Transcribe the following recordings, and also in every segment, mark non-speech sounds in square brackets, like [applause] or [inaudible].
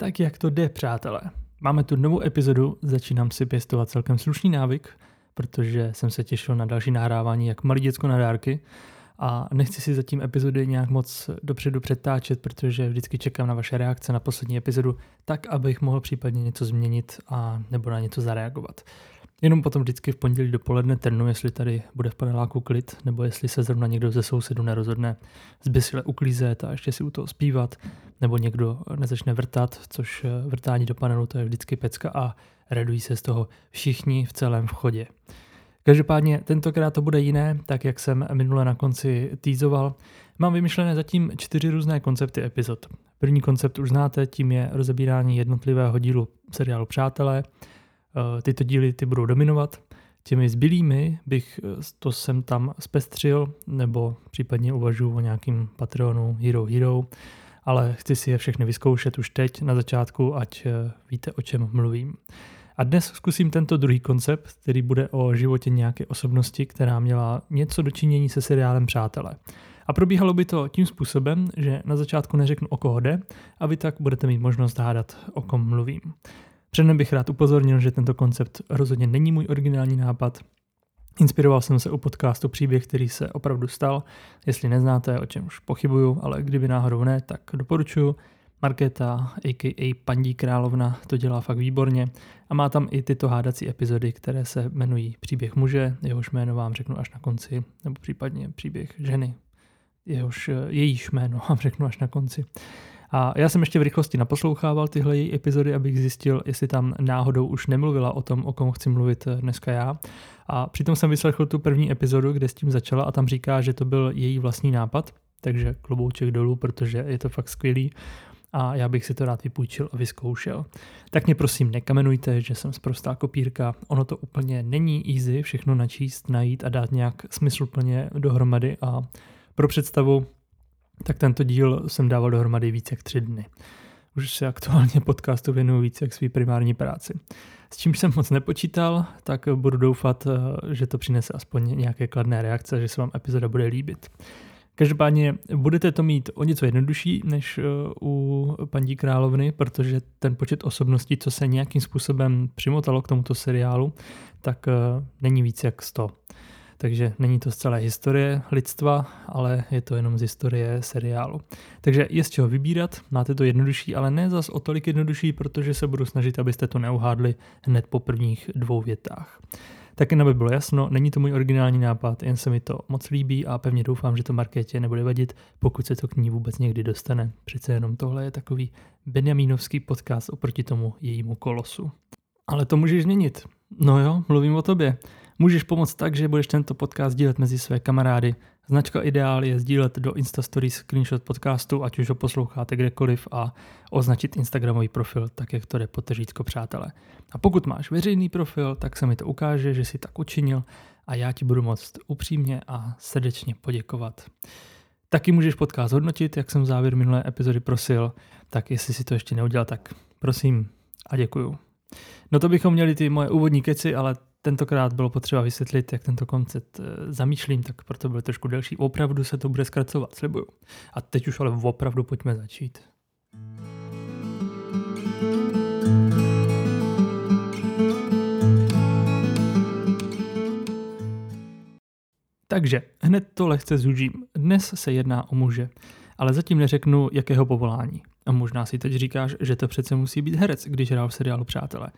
Tak jak to jde, přátelé? Máme tu novou epizodu, začínám si pěstovat celkem slušný návyk, protože jsem se těšil na další nahrávání jak malý děcko na dárky a nechci si zatím epizody nějak moc dopředu přetáčet, protože vždycky čekám na vaše reakce na poslední epizodu, tak abych mohl případně něco změnit a nebo na něco zareagovat. Jenom potom vždycky v pondělí dopoledne trnu, jestli tady bude v paneláku klid, nebo jestli se zrovna někdo ze sousedu nerozhodne zbysile uklízet a ještě si u toho zpívat, nebo někdo nezačne vrtat, což eh, vrtání do panelu to je vždycky pecka a radují se z toho všichni v celém vchodě. Každopádně tentokrát to bude jiné, tak jak jsem minule na konci týzoval. Mám vymyšlené zatím čtyři různé koncepty epizod. První koncept už znáte, tím je rozebírání jednotlivého dílu seriálu Přátelé, tyto díly ty budou dominovat. Těmi zbylými bych eh, to sem tam zpestřil, nebo případně uvažuji o nějakým Patreonu Hero Hero, ale chci si je všechny vyzkoušet už teď na začátku, ať eh, víte, o čem mluvím. A dnes zkusím tento druhý koncept, který bude o životě nějaké osobnosti, která měla něco dočinění se seriálem Přátelé. A probíhalo by to tím způsobem, že na začátku neřeknu, o koho jde, a vy tak budete mít možnost hádat, o kom mluvím. Předem bych rád upozornil, že tento koncept rozhodně není můj originální nápad. Inspiroval jsem se u podcastu příběh, který se opravdu stal. Jestli neznáte, o čem už pochybuju, ale kdyby náhodou ne, tak doporučuji. Markéta, a.k.a. Pandí Královna, to dělá fakt výborně a má tam i tyto hádací epizody, které se jmenují Příběh muže, jehož jméno vám řeknu až na konci, nebo případně Příběh ženy, jehož jejíž jméno vám řeknu až na konci. A já jsem ještě v rychlosti naposlouchával tyhle její epizody, abych zjistil, jestli tam náhodou už nemluvila o tom, o kom chci mluvit eh, dneska já. A přitom jsem vyslechl tu první epizodu, kde s tím začala a tam říká, že to byl její vlastní nápad, takže klobouček dolů, protože je to fakt skvělý a já bych si to rád vypůjčil a vyzkoušel. Tak mě prosím nekamenujte, že jsem zprostá kopírka. Ono to úplně není easy všechno načíst, najít a dát nějak smysluplně dohromady a pro představu tak tento díl jsem dával dohromady více jak tři dny. Už se aktuálně podcastu věnuju více jak svý primární práci. S čím jsem moc nepočítal, tak budu doufat, eh, že to přinese aspoň nějaké kladné reakce, že se vám epizoda bude líbit. Každopádně budete to mít o něco jednodušší než eh, u paní královny, protože ten počet osobností, co se nějakým způsobem přimotalo k tomuto seriálu, tak eh, není víc jak 100. Takže není to z celé historie lidstva, ale je to jenom z historie seriálu. Takže je z čeho vybírat, máte to jednodušší, ale ne zas o tolik jednodušší, protože se budu snažit, abyste to neuhádli hned po prvních dvou větách. Tak jen aby bylo jasno, není to můj originální nápad, jen se mi to moc líbí a pevně doufám, že to Markétě nebude vadit, pokud se to k ní vůbec někdy dostane. Přece jenom tohle je takový Benjamínovský podcast oproti tomu jejímu kolosu. Ale to můžeš změnit. No jo, mluvím o tobě. Můžeš pomoct tak, že budeš tento podcast sdílet mezi své kamarády. Značka Ideál je sdílet do Instastories screenshot podcastu, ať už ho posloucháte kdekoliv a označit Instagramový profil, tak jak to jde potežítko přátelé. A pokud máš veřejný profil, tak se mi to ukáže, že jsi tak učinil a já ti budu moct upřímně a srdečně poděkovat. Taky můžeš podcast hodnotit, jak jsem v závěr minulé epizody prosil, tak jestli si to ještě neudělal, tak prosím a děkuju. No to bychom měli ty moje úvodní keci, ale tentokrát bylo potřeba vysvětlit, jak tento koncept eh, zamýšlím, tak proto byl trošku delší. Opravdu se to bude zkracovat, slibuju. A teď už ale opravdu pojďme začít. Takže hned to lehce zúžím. Dnes se jedná o muže, ale zatím neřeknu, jakého povolání. A možná si teď říkáš, že to přece musí být herec, když hrál v seriálu Přátelé.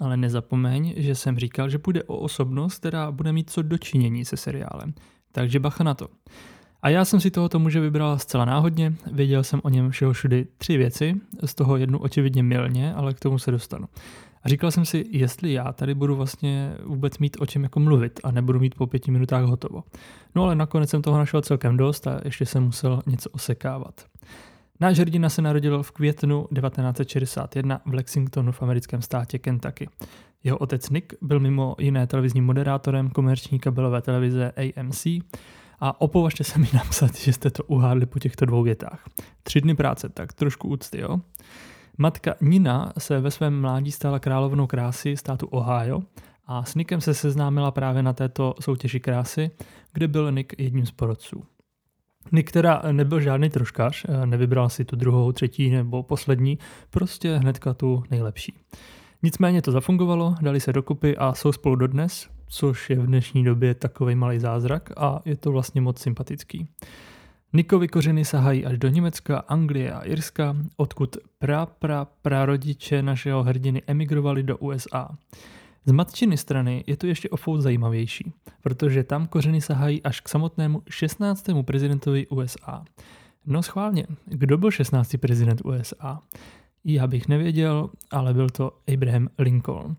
Ale nezapomeň, že jsem říkal, že půjde o osobnost, která bude mít co dočinění se seriálem. Takže bacha na to. A já jsem si tohoto muže vybral zcela náhodně, věděl jsem o něm všeho všudy tři věci, z toho jednu očividně milně, ale k tomu se dostanu. A říkal jsem si, jestli já tady budu vlastně vůbec mít o čem jako mluvit a nebudu mít po pěti minutách hotovo. No ale nakonec jsem toho našel celkem dost a ještě jsem musel něco osekávat. Náš hrdina se narodil v květnu 1961 v Lexingtonu v americkém státě Kentucky. Jeho otec Nick byl mimo jiné televizním moderátorem komerční kabelové televize AMC a opovažte se mi [laughs] napsat, že jste to uhádli po těchto dvou větách. Tři dny práce, tak trošku úcty, jo? Matka Nina se ve svém mládí stala královnou krásy státu Ohio a s Nickem se seznámila právě na této soutěži krásy, kde byl Nick jedním z porodců. Nick teda nebyl žádný troškař, nevybral si tu druhou, třetí nebo poslední, prostě hnedka tu nejlepší. Nicméně to zafungovalo, dali se dokupy a jsou spolu dodnes, což je v dnešní době takový malý zázrak a je to vlastně moc sympatický. Nikovi kořeny sahají až do Německa, Anglie a Irska, odkud pra, pra, prarodiče našeho hrdiny emigrovali do USA. Z matčiny strany je to ještě o fout zajímavější, protože tam kořeny sahají až k samotnému 16. prezidentovi USA. No schválně, kdo byl 16. prezident USA? Já bych nevěděl, ale byl to Abraham Lincoln.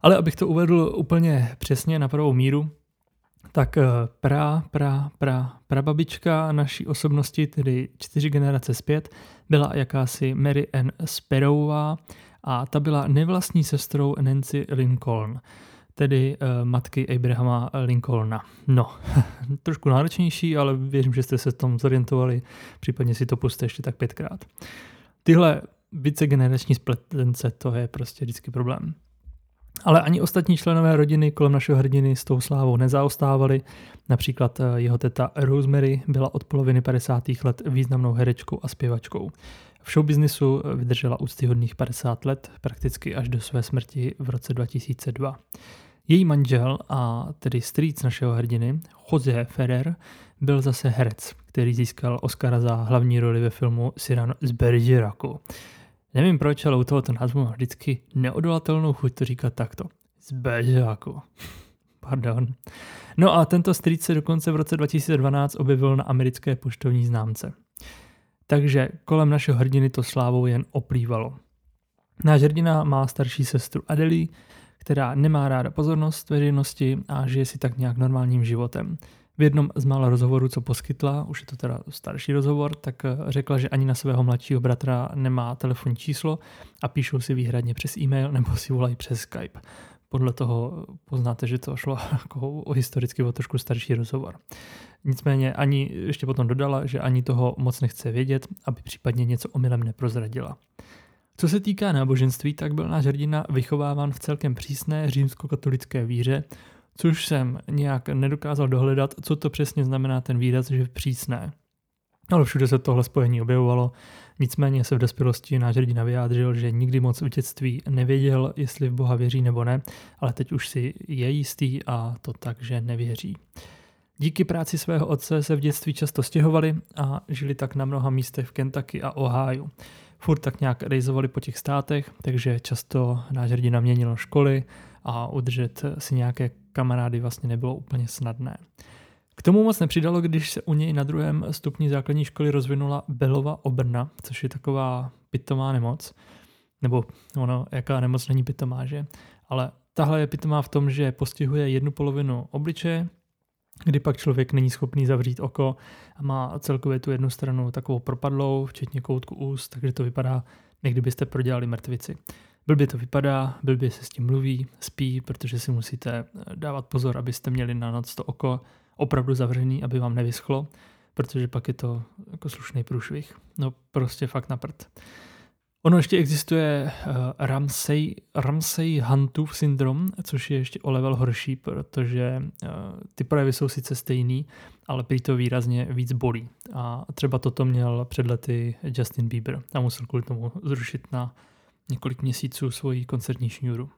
Ale abych to uvedl úplně přesně na pravou míru, tak eh, pra, pra, pra, prababička naší osobnosti, tedy čtyři generace zpět, byla jakási Mary Ann Sparrowová a ta byla nevlastní sestrou Nancy Lincoln, tedy uh, matky Abrahama Lincolna. No, [laughs] trošku náročnější, ale věřím, že jste se tom zorientovali, případně si to puste ještě tak pětkrát. Tyhle vícegenerační spletence, to je prostě vždycky problém. Ale ani ostatní členové rodiny kolem našeho hrdiny s tou slávou nezaostávali. Například eh, jeho teta Rosemary byla od poloviny 50. let významnou herečkou a zpěvačkou. V showbiznisu vydržela úctyhodných 50 let, prakticky až do své smrti v roce 2002. Její manžel a tedy strýc našeho hrdiny, Jose Ferrer, byl zase herec, který získal Oscara za hlavní roli ve filmu Cyrano z Bergeracu. Nevím proč, ale u tohoto názvu mám vždycky neodolatelnou chuť to říkat takto. Z Bergeracu. [laughs] Pardon. No a tento strýc se dokonce v roce 2012 objevil na americké poštovní známce. Takže kolem našeho hrdiny to slávou jen oplývalo. Náš hrdina má starší sestru Adeli, která nemá ráda pozornost veřejnosti a žije si tak nějak normálním životem. V jednom z mála rozhovorů, co poskytla, už je to teda starší rozhovor, tak eh, řekla, že ani na svého mladšího bratra nemá telefonní číslo a píšou si výhradně přes e-mail nebo si volají přes Skype. Podle toho poznáte, že to šlo [laughs] jako o historicky o trošku starší rozhovor. Nicméně ani ještě potom dodala, že ani toho moc nechce vědět, aby případně něco omylem neprozradila. Co se týká náboženství, tak byl náš hrdina vychováván v celkem přísné římskokatolické víře, což jsem nějak nedokázal dohledat, co to přesně znamená ten výraz, že přísné. Ale všude se tohle spojení objevovalo, nicméně se v dospělosti náš hrdina vyjádřil, že nikdy moc v dětství nevěděl, jestli v Boha věří nebo ne, ale teď už si je jistý a to tak, že nevěří. Díky práci svého otce se v dětství často stěhovali a žili tak na mnoha místech v Kentucky a Ohio. Furt tak nějak rejzovali po těch státech, takže často náš hrdina měnil školy a udržet si nějaké kamarády vlastně nebylo úplně snadné. K tomu moc nepřidalo, když se u něj na druhém stupni základní školy rozvinula Belova obrna, což je taková pitomá nemoc. Nebo ono, jaká nemoc není pitomá, že? Ale tahle je pitomá v tom, že postihuje jednu polovinu obličeje, kdy pak člověk není schopný zavřít oko a má celkově tu jednu stranu takovou propadlou, včetně koutku úst, takže to vypadá, jak kdybyste prodělali mrtvici. Blbě to vypadá, blbě se s tím mluví, spí, protože si musíte eh, dávat pozor, abyste měli na noc to oko opravdu zavřený, aby vám nevyschlo, protože pak je to jako slušný průšvih. No prostě fakt na prd. Ono ještě existuje uh, Ramsey, Ramsey Huntův syndrom, což je ještě o level horší, protože uh, ty projevy jsou sice stejný, ale prý to výrazně víc bolí. A třeba toto měl před lety Justin Bieber a musel kvůli tomu zrušit na několik měsíců svoji koncertní šňůru.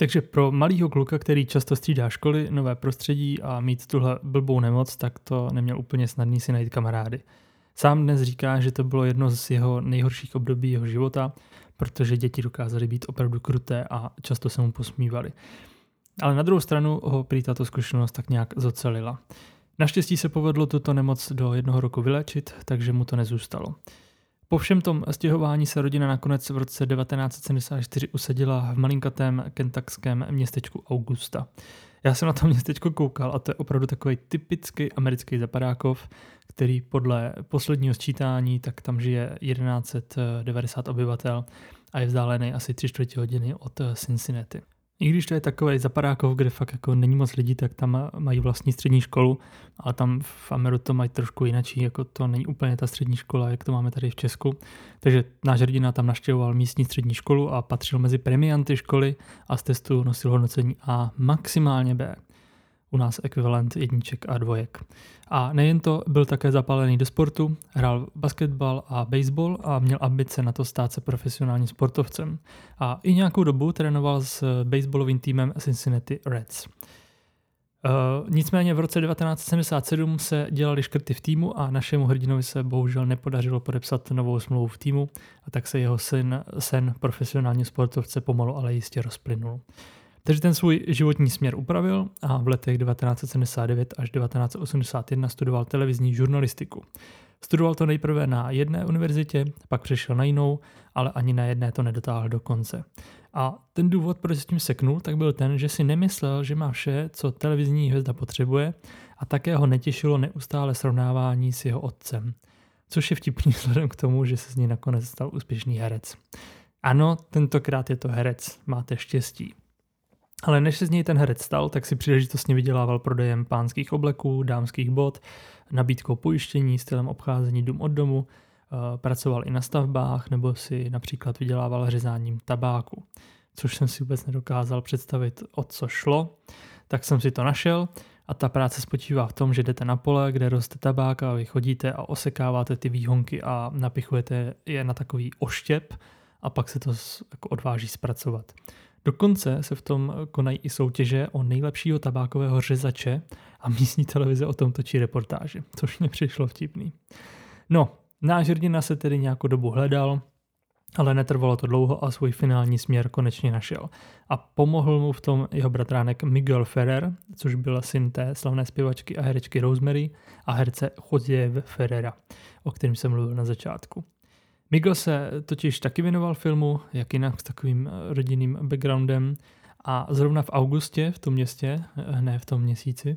Takže pro malého kluka, který často střídá školy, nové prostředí a mít tuhle blbou nemoc, tak to neměl úplně snadný si najít kamarády. Sám dnes říká, že to bylo jedno z jeho nejhorších období jeho života, protože děti dokázaly být opravdu kruté a často se mu posmívali. Ale na druhou stranu ho prý tato zkušenost tak nějak zocelila. Naštěstí se povedlo tuto nemoc do jednoho roku vylečit, takže mu to nezůstalo. Po všem tom stěhování se rodina nakonec v roce 1974 usadila v malinkatém kentakském městečku Augusta. Já jsem na to městečko koukal a to je opravdu takový typický americký zapadákov, který podle posledního sčítání, tak tam žije 1190 obyvatel a je vzdálený asi 3 čtvrtě hodiny od Cincinnati. I když to je takový zapadákov, kde fakt jako není moc lidí, tak tam mají vlastní střední školu, ale tam v Ameru to mají trošku jinačí, jako to není úplně ta střední škola, jak to máme tady v Česku. Takže náš hrdina tam naštěvoval místní střední školu a patřil mezi premianty školy a z testu nosil hodnocení A maximálně B. u nás ekvivalent jedniček a dvojek. A nejen to, byl také zapálený do sportu, hrál basketbal a baseball a měl ambice na to stát se profesionálním sportovcem. A i nějakou dobu trénoval s baseballovým týmem Cincinnati Reds. Uh, nicméně v roce 1977 se dělali škrty v týmu a našemu hrdinovi se bohužel nepodařilo podepsat novou smlouvu v týmu a tak se jeho sen, sen profesionální sportovce pomalu ale jistě rozplynul. Takže ten svůj životní směr upravil a v letech 1979 až 1981 studoval televizní žurnalistiku. Studoval to nejprve na jedné univerzitě, pak přešel na jinou, ale ani na jedné to nedotáhl do konce. A ten důvod, proč s tím seknul, tak byl ten, že si nemyslel, že má vše, co televizní hvězda potřebuje a také ho netěšilo neustále srovnávání s jeho otcem. Což je vtipný [laughs] vzhledem k tomu, že se z něj nakonec stal úspěšný herec. Ano, tentokrát je to herec, máte štěstí. Ale než se z něj ten herec stal, tak si příležitostně vydělával prodejem pánských obleků, dámských bot, nabídkou pojištění, stylem obcházení dům od domu, eh, pracoval i na stavbách nebo si například vydělával řezáním tabáku. Což jsem si vůbec nedokázal představit, o co šlo. Tak jsem si to našel a ta práce spočívá v tom, že jdete na pole, kde roste tabák a vy chodíte a osekáváte ty výhonky a napichujete je na takový oštěp a pak se to jako odváží zpracovat. Dokonce se v tom konají i soutěže o nejlepšího tabákového řezače a místní televize o tom točí reportáže, což mě přišlo vtipný. No, náš hrdina se tedy nějakou dobu hledal, ale netrvalo to dlouho a svůj finální směr konečně našel. A pomohl mu v tom jeho bratránek Miguel Ferrer, což byl syn té slavné zpěvačky a herečky Rosemary a herce Jose Ferrera, o kterém jsem mluvil na začátku. Miguel se totiž taky věnoval filmu, jak jinak s takovým eh, rodinným backgroundem a zrovna v augustě v tom městě, eh, ne v tom měsíci,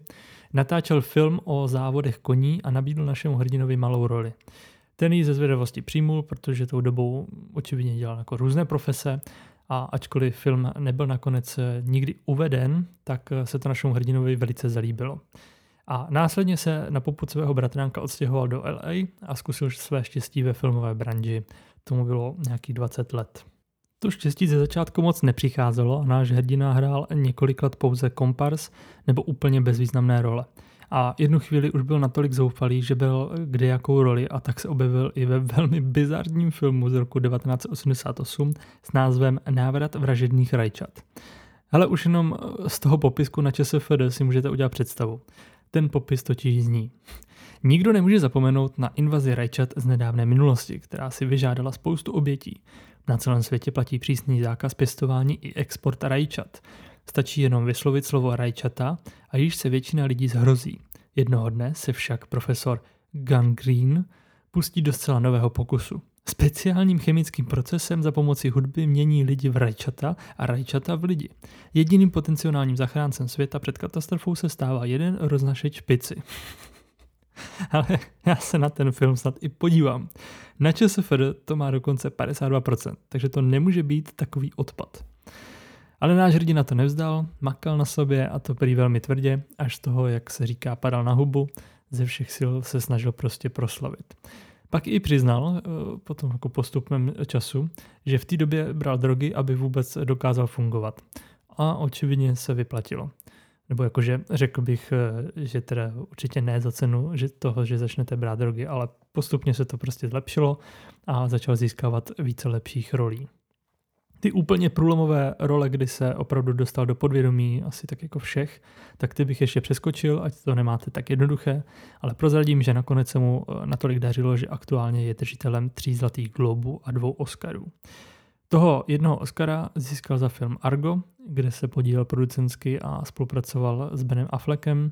natáčel film o závodech koní a nabídl našemu hrdinovi malou roli. Ten ji ze zvědavosti přijmul, protože tou dobou očividně dělal jako různé profese a ačkoliv film nebyl nakonec eh, nikdy uveden, tak se to našemu hrdinovi velice zalíbilo. A následně se na poput svého bratránka odstěhoval do LA a zkusil své štěstí ve filmové branži. Tomu bylo nějakých 20 let. To štěstí ze začátku moc nepřicházelo a náš hrdina hrál několik let pouze kompars nebo úplně bezvýznamné role. A jednu chvíli už byl natolik zoufalý, že byl kde jakou roli a tak se objevil i ve velmi bizarním filmu z roku 1988 s názvem Návrat vražedných rajčat. Ale už jenom z toho popisku na ČSFD si můžete udělat představu. Ten popis totiž zní. Nikdo nemůže zapomenout na invazi rajčat z nedávné minulosti, která si vyžádala spoustu obětí. Na celém světě platí přísný zákaz pěstování i export rajčat. Stačí jenom vyslovit slovo rajčata a již se většina lidí zhrozí. Jednoho dne se však profesor Gangreen pustí do zcela nového pokusu. Speciálním chemickým procesem za pomoci hudby mění lidi v rajčata a rajčata v lidi. Jediným potenciálním zachráncem světa před katastrofou se stává jeden roznašeč pici. [laughs] Ale já se na ten film snad i podívám. Na ČSFD to má dokonce 52%, takže to nemůže být takový odpad. Ale náš hrdina to nevzdal, makal na sobě a to prý velmi tvrdě, až z toho, jak se říká, padal na hubu, ze všech sil se snažil prostě proslavit. Pak i přiznal, eh, potom jako postupem času, že v té době bral drogy, aby vůbec dokázal fungovat. A očividně se vyplatilo. Nebo jakože řekl bych, eh, že teda určitě ne za cenu že toho, že začnete brát drogy, ale postupně se to prostě zlepšilo a začal získávat více lepších rolí ty úplně průlomové role, kdy se opravdu dostal do podvědomí, asi tak jako všech, tak ty bych ještě přeskočil, ať to nemáte tak jednoduché, ale prozradím, že nakonec se mu eh, natolik dařilo, že aktuálně je držitelem tří zlatých globů a dvou Oscarů. Toho jednoho Oscara získal za film Argo, kde se podílel producentsky a spolupracoval s Benem Affleckem.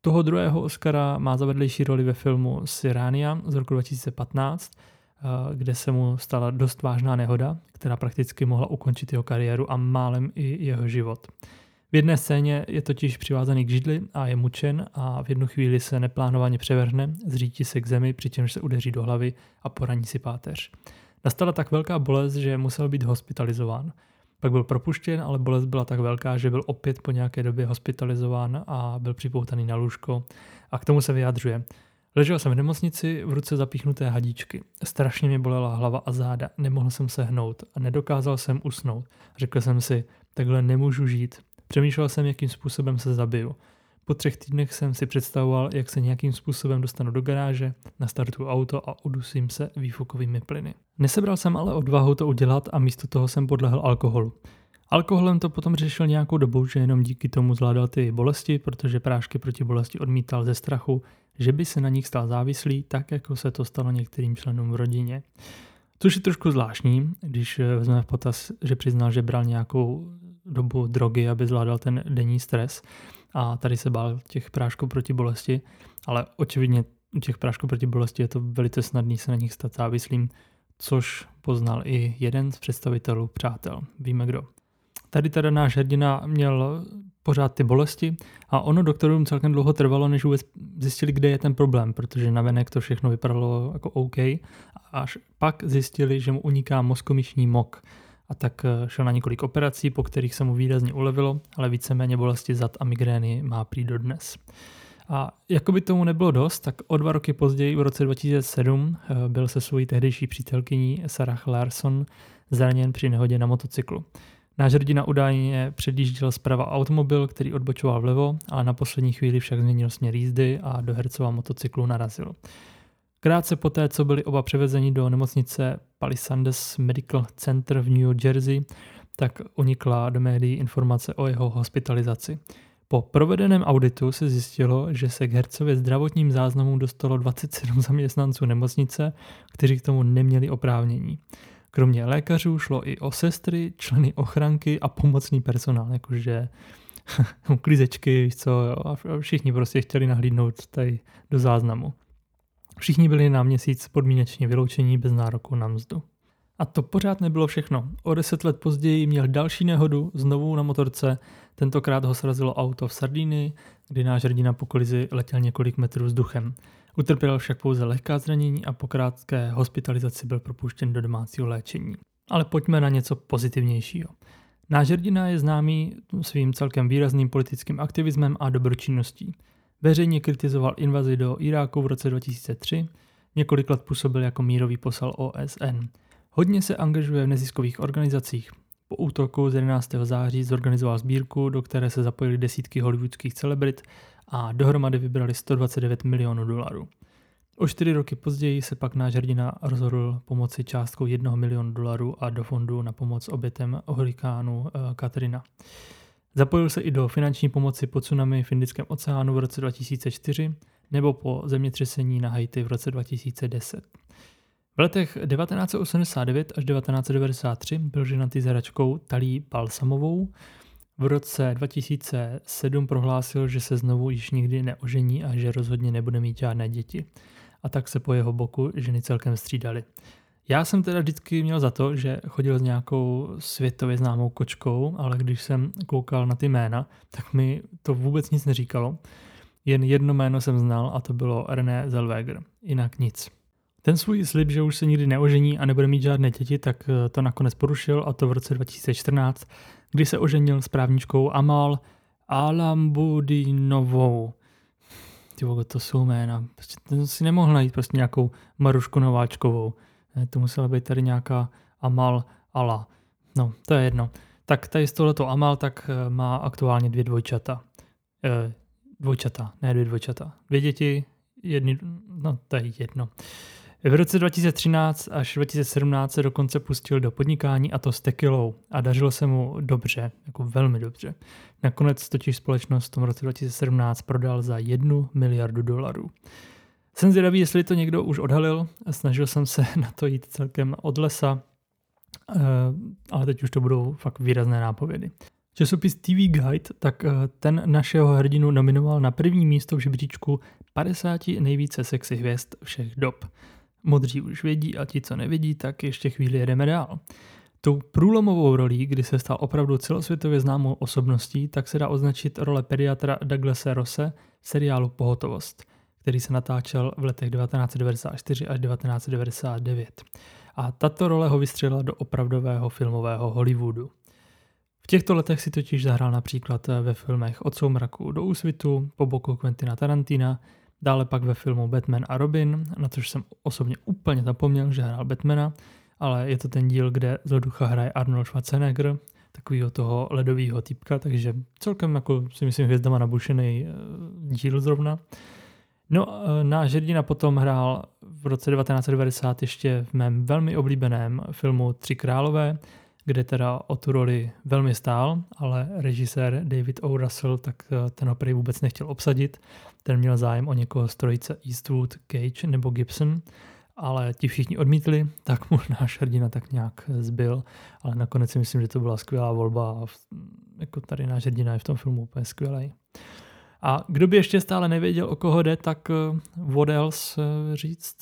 Toho druhého Oscara má za vedlejší roli ve filmu Sirania z roku 2015, Eh, kde se mu stala dost vážná nehoda, která prakticky mohla ukončit jeho kariéru a málem i jeho život. V jedné scéně je totiž přivázaný k židli a je mučen a v jednu chvíli se neplánovaně převrhne, zřítí se k zemi, přičemž se udeří do hlavy a poraní si páteř. Nastala tak velká bolest, že musel být hospitalizován. Pak byl propuštěn, ale bolest byla tak velká, že byl opět po nějaké době hospitalizován a byl připoutaný na lůžko. A k tomu se vyjadřuje. Ležel jsem v nemocnici, v ruce zapíchnuté hadičky. Strašně mě bolela hlava a záda, nemohl jsem se hnout a nedokázal jsem usnout. Řekl jsem si, takhle nemůžu žít. Přemýšlel jsem, jakým způsobem se zabiju. Po třech týdnech jsem si představoval, jak se nějakým způsobem dostanu do garáže, nastartuju auto a udusím se výfukovými plyny. Nesebral jsem ale odvahu to udělat a místo toho jsem podlehl alkoholu. Alkoholem to potom řešil nějakou dobu, že jenom díky tomu zvládal ty bolesti, protože prášky proti bolesti odmítal ze strachu, že by se na nich stal závislý, tak jako se to stalo některým členům v rodině. Což je trošku zvláštní, když vezmeme v potaz, že přiznal, že bral nějakou dobu drogy, aby zvládal ten denní stres a tady se bál těch prášků proti bolesti, ale očividně u těch prášků proti bolesti je to velice snadný se na nich stát závislým, což poznal i jeden z představitelů přátel. Víme kdo. Tady teda náš hrdina měl pořád ty bolesti a ono doktorům celkem dlouho trvalo, než vůbec zjistili, kde je ten problém, protože navenek to všechno vypadalo jako OK. Až pak zjistili, že mu uniká mozkomyšní mok a tak eh, šel na několik operací, po kterých se mu výrazně ulevilo, ale víceméně bolesti zad a migrény má prý dodnes. A jako by tomu nebylo dost, tak o dva roky později, v roce 2007, eh, byl se svojí tehdejší přítelkyní Sarah Larson zraněn při nehodě na motocyklu. Náš hrdina údajně předjížděl zprava automobil, který odbočoval vlevo, ale na poslední chvíli však změnil směr jízdy a do hercova motocyklu narazil. Krátce poté, co byli oba převezeni do nemocnice Palisades Medical Center v New Jersey, tak unikla do médií informace o jeho hospitalizaci. Po provedeném auditu se zjistilo, že se k hercově zdravotním záznamům dostalo 27 zaměstnanců nemocnice, kteří k tomu neměli oprávnění. Kromě lékařů šlo i o sestry, členy ochranky a pomocný personál, jakože [laughs] uklízečky, co, jo, a všichni prostě chtěli nahlídnout tady do záznamu. Všichni byli na měsíc podmínečně vyloučení bez nároku na mzdu. A to pořád nebylo všechno. O deset let později měl další nehodu, znovu na motorce. Tentokrát ho srazilo auto v Sardínii, kdy náš hrdina po kolizi letěl několik metrů vzduchem. Utrpěl však pouze lehká zranění a po krátké hospitalizaci byl propuštěn do domácího léčení. Ale pojďme na něco pozitivnějšího. Náš hrdina je známý svým celkem výrazným politickým aktivismem a dobročinností. Veřejně kritizoval invazi do Iráku v roce 2003, několik let působil jako mírový posel OSN. Hodně se angažuje v neziskových organizacích. Po útoku z 11. září zorganizoval sbírku, do které se zapojili desítky hollywoodských celebrit a dohromady vybrali 129 milionů dolarů. O čtyři roky později se pak náš hrdina rozhodl pomoci částkou 1 milionu dolarů a do fondu na pomoc obětem hurikánu eh, Katrina. Zapojil se i do finanční pomoci po tsunami v Indickém oceánu v roce 2004 nebo po zemětřesení na Haiti v roce 2010. V letech 1989 až 1993 byl ženatý s hračkou Talí Balsamovou. V roce 2007 prohlásil, že se znovu již nikdy neožení a že rozhodně nebude mít žádné děti. A tak se po jeho boku ženy celkem střídaly. Já jsem teda vždycky měl za to, že chodil s nějakou světově známou kočkou, ale když jsem koukal na ty jména, tak mi to vůbec nic neříkalo. Jen jedno jméno jsem znal a to bylo René Zellweger. Jinak nic. Ten svůj slib, že už se nikdy neožení a nebude mít žádné děti, tak to nakonec porušil a to v roce 2014, kdy se oženil s právničkou Amal Alambudinovou. Ty to jsou jména. Prostě ten si nemohl najít prostě nějakou Marušku Nováčkovou. To musela být tady nějaká Amal Ala. No, to je jedno. Tak tady z tohleto Amal tak eh, má aktuálně dvě dvojčata. E, dvojčata, ne dvě dvojčata. Dvě děti, jedny, no to je jedno. V roce 2013 až 2017 se dokonce pustil do podnikání a to s tekilou a dařilo se mu dobře, jako velmi dobře. Nakonec totiž společnost v tom roce 2017 prodal za jednu miliardu dolarů. Jsem zvědavý, jestli to někdo už odhalil. Snažil jsem se [laughs] na to jít celkem od lesa, eh, ale teď už to budou fakt výrazné nápovědy. Časopis TV Guide tak eh, ten našeho hrdinu nominoval na první místo v žebříčku 50 nejvíce sexy hvězd všech dob. Modří už vědí a ti, co nevědí, tak ještě chvíli jedeme dál. Tou průlomovou rolí, kdy se stal opravdu celosvětově známou osobností, tak se dá označit role pediatra Douglasa Rose v seriálu Pohotovost, který se natáčel v letech 1994 až 1999. A tato role ho vystřelila do opravdového filmového Hollywoodu. V těchto letech si totiž zahrál například ve filmech Od soumraku do úsvitu, po boku Quentina Tarantina, Dále pak ve filmu Batman a Robin, na což jsem osobně úplně zapomněl, že hrál Batmana, ale je to ten díl, kde ducha hraje Arnold Schwarzenegger, takového toho ledového typka, takže celkem jako si myslím hvězdama nabušený eh, díl zrovna. No, eh, náš hrdina potom hrál v roce 1990 ještě v mém velmi oblíbeném filmu Tři králové, kde teda o tu roli velmi stál, ale režisér David O. Russell tak eh, ten ho prý vůbec nechtěl obsadit. Ten měl zájem o někoho z trojice Eastwood, Cage nebo Gibson, ale ti všichni odmítli, tak mu [laughs] náš hrdina tak nějak zbyl, ale nakonec si myslím, že to byla skvělá volba a jako tady náš hrdina je v tom filmu úplně skvělý. A kdo by ještě stále nevěděl, o koho jde, tak eh, what else eh, říct?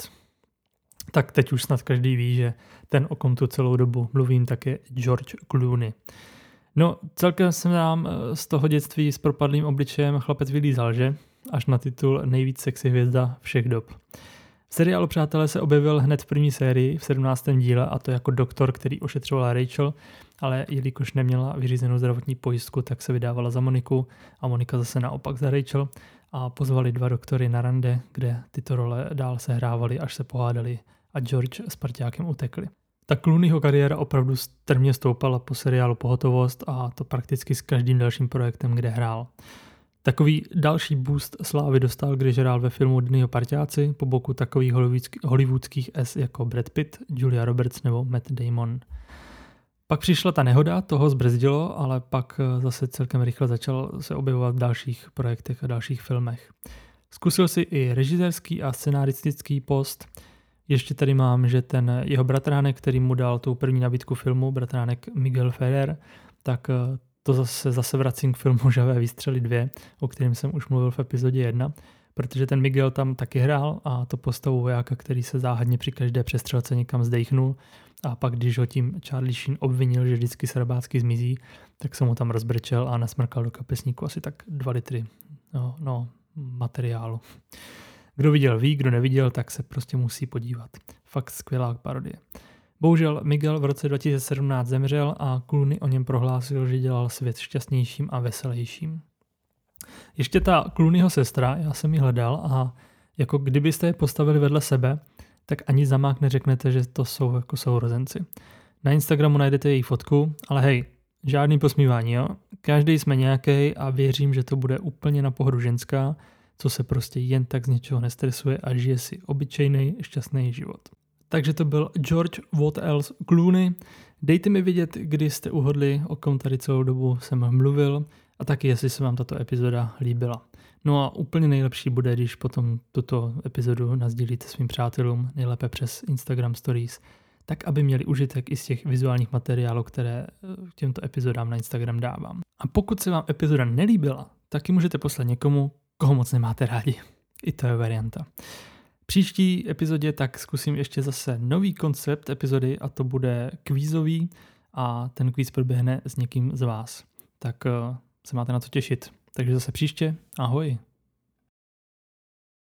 Tak teď už snad každý ví, že ten, o kom tu celou dobu mluvím, tak je George Clooney. No, celkem se nám eh, z toho dětství s propadlým obličejem chlapec vylízal, že? Až na titul nejvíc sexy hvězda všech dob. V seriálu Přátelé se objevil hned v první sérii, v 17. díle, a to jako doktor, který ošetřoval Rachel, ale jelikož neměla vyřízenou zdravotní pojistku, tak se vydávala za Moniku a Monika zase naopak za Rachel a pozvali dva doktory na rande, kde tyto role dál se hrávali, až se pohádali a George s parťákem utekli. Tak Clooneyho kariéra opravdu strmě stoupala po seriálu Pohotovost a to prakticky s každým dalším projektem, kde hrál. Takový další boost slávy dostal, když hrál ve filmu Dnyho parťáci po boku takových hollywoodských S jako Brad Pitt, Julia Roberts nebo Matt Damon. Pak přišla ta nehoda, toho zbrzdilo, ale pak eh, zase celkem rychle začal se objevovat v dalších projektech a dalších filmech. Zkusil si i režisérský a scenaristický post. Ještě tady mám, že ten jeho bratránek, který mu dal tu první nabídku filmu, bratránek Miguel Ferrer, tak eh, to zase, zase vracím k filmu Žavé výstřely 2, o kterém jsem už mluvil v epizodě 1, protože ten Miguel tam taky hrál a to postavu vojáka, který se záhadně při každé přestřelce někam zdejchnul a pak, když ho tím Charlie Sheen obvinil, že vždycky se rabácky zmizí, tak jsem mu tam rozbrčel a nasmrkal do kapesníku asi tak 2 litry no, no, materiálu. Kdo viděl ví, kdo neviděl, tak se prostě musí podívat. Fakt skvělá parodie. Bohužel Miguel v roce 2017 zemřel a Clooney o něm prohlásil, že dělal svět šťastnějším a veselějším. Ještě ta Clooneyho sestra, já jsem ji hledal a jako kdybyste je postavili vedle sebe, tak ani za mák neřeknete, že to jsou jako sourozenci. Na Instagramu najdete její fotku, ale hej, žádný posmívání, jo? Každý jsme nějaký a věřím, že to bude úplně na pohodu ženská, co se prostě jen tak z něčeho nestresuje a žije si obyčejný, šťastný život. Takže to byl George What Else Clooney. Dejte mi vědět, kdy jste uhodli, o kom tady celou dobu jsem mluvil a taky, jestli se vám tato epizoda líbila. No a úplně nejlepší bude, když potom tuto epizodu nazdílíte svým přátelům, nejlépe přes Instagram Stories, tak aby měli užitek i z těch vizuálních materiálů, které eh, těmto epizodám na Instagram dávám. A pokud se vám epizoda nelíbila, tak ji můžete poslat někomu, koho moc nemáte rádi. I to je varianta příští epizodě tak zkusím ještě zase nový koncept epizody a to bude kvízový a ten kvíz proběhne s někým z vás. Tak uh, se máte na co těšit. Takže zase příště. Ahoj.